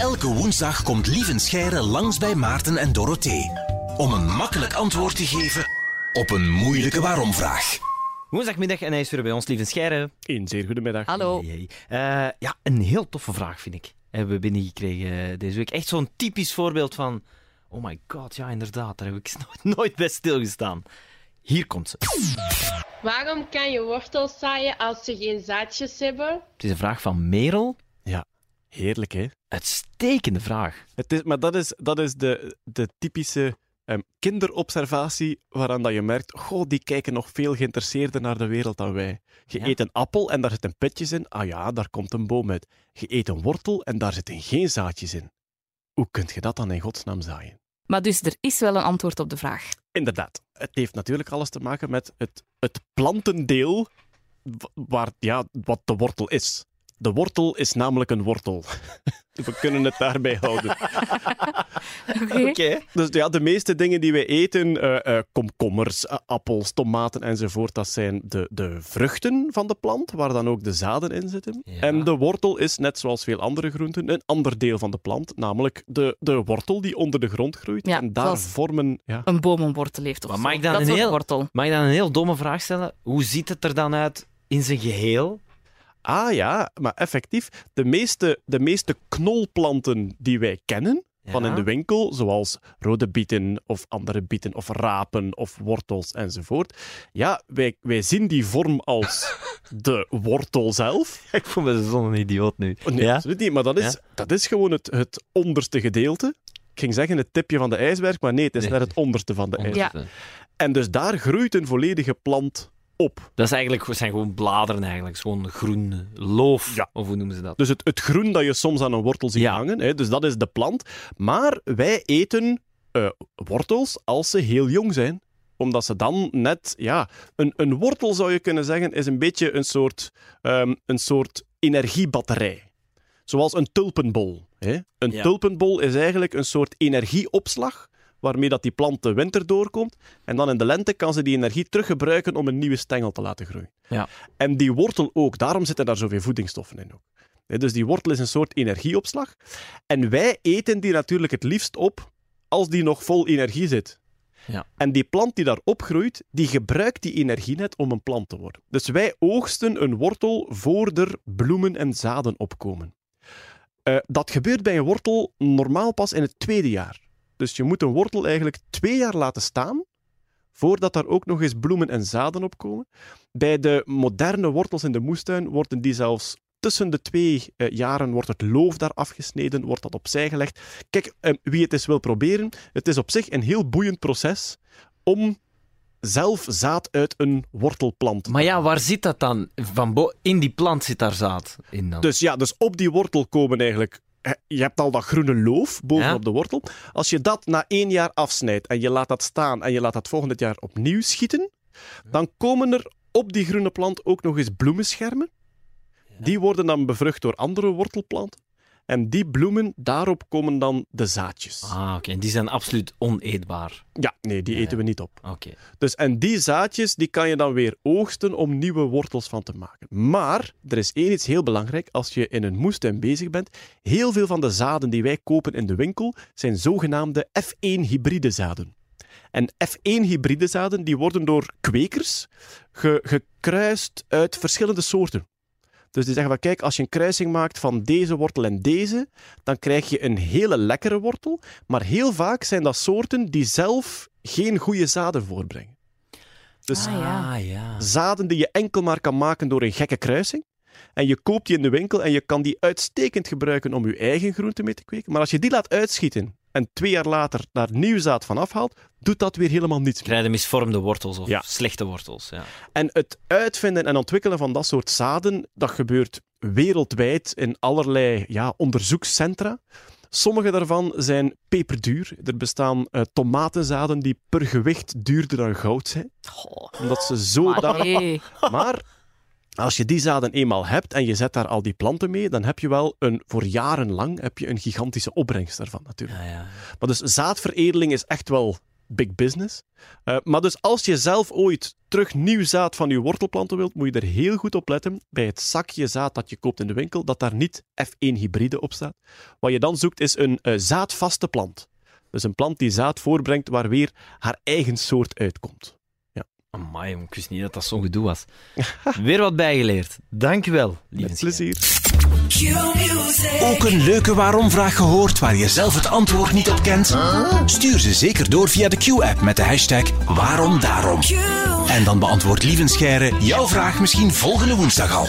Elke woensdag komt Lieven Scheire langs bij Maarten en Dorothee. Om een makkelijk antwoord te geven op een moeilijke waarom-vraag. Woensdagmiddag en hij is weer bij ons, lieve Scheire. Een zeer goede middag. Hallo. Hey, hey. Eh, ja, een heel toffe vraag, vind ik. Hebben we binnengekregen deze week. Echt zo'n typisch voorbeeld van... Oh my god, ja, inderdaad. Daar heb ik nooit, nooit bij stilgestaan. Hier komt ze. Waarom kan je wortels zaaien als ze geen zaadjes hebben? Het is een vraag van Merel. Ja, heerlijk hè. Uitstekende vraag. Het is, maar dat is, dat is de, de typische ehm, kinderobservatie waaraan dat je merkt, goh, die kijken nog veel geïnteresseerder naar de wereld dan wij. Je Ja. eet een appel en daar zitten pitjes in. Ah ja, daar komt een boom uit. Je eet een wortel en daar zitten geen zaadjes in. Hoe kunt je dat dan in godsnaam zaaien? Maar dus er is wel een antwoord op de vraag. Inderdaad. Het heeft natuurlijk alles te maken met het, het plantendeel wa- waar, ja, wat de wortel is. De wortel is namelijk een wortel. We kunnen het daarbij houden. Oké. Dus ja, de meeste dingen die wij eten, eh, eh, komkommers, appels, tomaten enzovoort, dat zijn de, de vruchten van de plant, waar dan ook de zaden in zitten. Ja. En de wortel is, net zoals veel andere groenten, een ander deel van de plant, namelijk de, de wortel die onder de grond groeit. Ja, en daar vormen... Ja, Een boom een wortel heeft of Maar zo. mag ik dan dat een heel- wortel. Mag ik dan een heel domme vraag stellen? Hoe ziet het er dan uit in zijn geheel? Ah ja, maar effectief, de meeste, de meeste knolplanten die wij kennen van in de winkel, zoals rode bieten of andere bieten of rapen of wortels enzovoort, ja, wij, wij zien die vorm als de wortel zelf. Ik voel me zo'n idioot nu. Oh, Nee, ja? absoluut niet, maar dat is, Ja. dat is gewoon het, het onderste gedeelte. Ik ging zeggen het tipje van de ijsberg, maar nee, het is Nee. net het onderste van de ijsberg. En dus daar groeit een volledige plant op. Dat is eigenlijk, het zijn gewoon bladeren eigenlijk. Het is Gewoon groen loof. Ja. Of hoe noemen ze dat? Dus het, het groen dat je soms aan een wortel ziet Ja. hangen, hè, dus dat is de plant. Maar wij eten eh, wortels als ze heel jong zijn. Omdat ze dan net, ja, een, een wortel zou je kunnen zeggen, is een beetje een soort, ehm, een soort energiebatterij. Zoals een tulpenbol. Hè? Een Ja. tulpenbol is eigenlijk een soort energieopslag waarmee dat die plant de winter doorkomt. En dan in de lente kan ze die energie teruggebruiken om een nieuwe stengel te laten groeien. Ja. En die wortel ook. Daarom zitten daar zoveel voedingsstoffen in ook. Dus die wortel is een soort energieopslag. En wij eten die natuurlijk het liefst op als die nog vol energie zit. Ja. En die plant die daar opgroeit, die gebruikt die energie net om een plant te worden. Dus wij oogsten een wortel voor er bloemen en zaden opkomen. Eh, dat gebeurt bij een wortel normaal pas in het tweede jaar. Dus je moet een wortel eigenlijk twee jaar laten staan voordat daar ook nog eens bloemen en zaden opkomen. Bij de moderne wortels in de moestuin worden die zelfs tussen de twee eh, jaren wordt het loof daar afgesneden, wordt dat opzij gelegd. Kijk, eh, wie het eens wil proberen, het is op zich een heel boeiend proces om zelf zaad uit een wortelplant te Maar ja, waar zit dat dan? Van bo- in die plant zit daar zaad in dan. Dus ja, dus op die wortel komen eigenlijk. Eh, Je hebt al dat groene loof bovenop Ja. de wortel. Als je dat na één jaar afsnijdt en je laat dat staan en je laat dat volgend jaar opnieuw schieten, dan komen er op die groene plant ook nog eens bloemenschermen. Die worden dan bevrucht door andere wortelplanten. En die bloemen, daarop komen dan de zaadjes. Ah, oké. En die zijn absoluut oneetbaar. Ja, nee, die Ja, eten we niet op. Oké. Dus, en die zaadjes die kan je dan weer oogsten om nieuwe wortels van te maken. Maar er is één iets heel belangrijk. Als je in een moestuin bezig bent, heel veel van de zaden die wij kopen in de winkel zijn zogenaamde F1-hybride zaden. En F1-hybride zaden die worden door kwekers ge- gekruist uit verschillende soorten. Dus die zeggen van kijk, als je een kruising maakt van deze wortel en deze, dan krijg je een hele lekkere wortel. Maar heel vaak zijn dat soorten die zelf geen goede zaden voorbrengen. Dus Ah, ja. Ah, ja. zaden die je enkel maar kan maken door een gekke kruising. En je koopt die in de winkel en je kan die uitstekend gebruiken om je eigen groente mee te kweken. Maar als je die laat uitschieten en twee jaar later daar nieuw zaad van afhaalt, doet dat weer helemaal niets meer. Krijg je misvormde wortels of Ja. slechte wortels. Ja. En het uitvinden en ontwikkelen van dat soort zaden, dat gebeurt wereldwijd in allerlei ja, onderzoekscentra. Sommige daarvan zijn peperduur. Er bestaan eh, tomatenzaden die per gewicht duurder dan goud zijn. Omdat ze zo... Allee. Maar als je die zaden eenmaal hebt en je zet daar al die planten mee, dan heb je wel een, voor jarenlang heb je een gigantische opbrengst daarvan natuurlijk. Ja, ja. Maar dus zaadveredeling is echt wel big business. Uh, maar dus als je zelf ooit terug nieuw zaad van je wortelplanten wilt, moet je er heel goed op letten bij het zakje zaad dat je koopt in de winkel, dat daar niet F1 hybride op staat. Wat je dan zoekt is een uh, zaadvaste plant. Dus een plant die zaad voorbrengt waar weer haar eigen soort uitkomt. Amai, ik wist niet dat dat zo'n gedoe was. weer wat bijgeleerd. Dank je wel, lieve Met plezier. Ook een leuke waarom-vraag gehoord waar je zelf het antwoord niet op kent? Stuur ze zeker door via de Q-app met de hashtag Waarom Daarom. En dan beantwoordt Lieven Scheire jouw vraag misschien volgende woensdag al.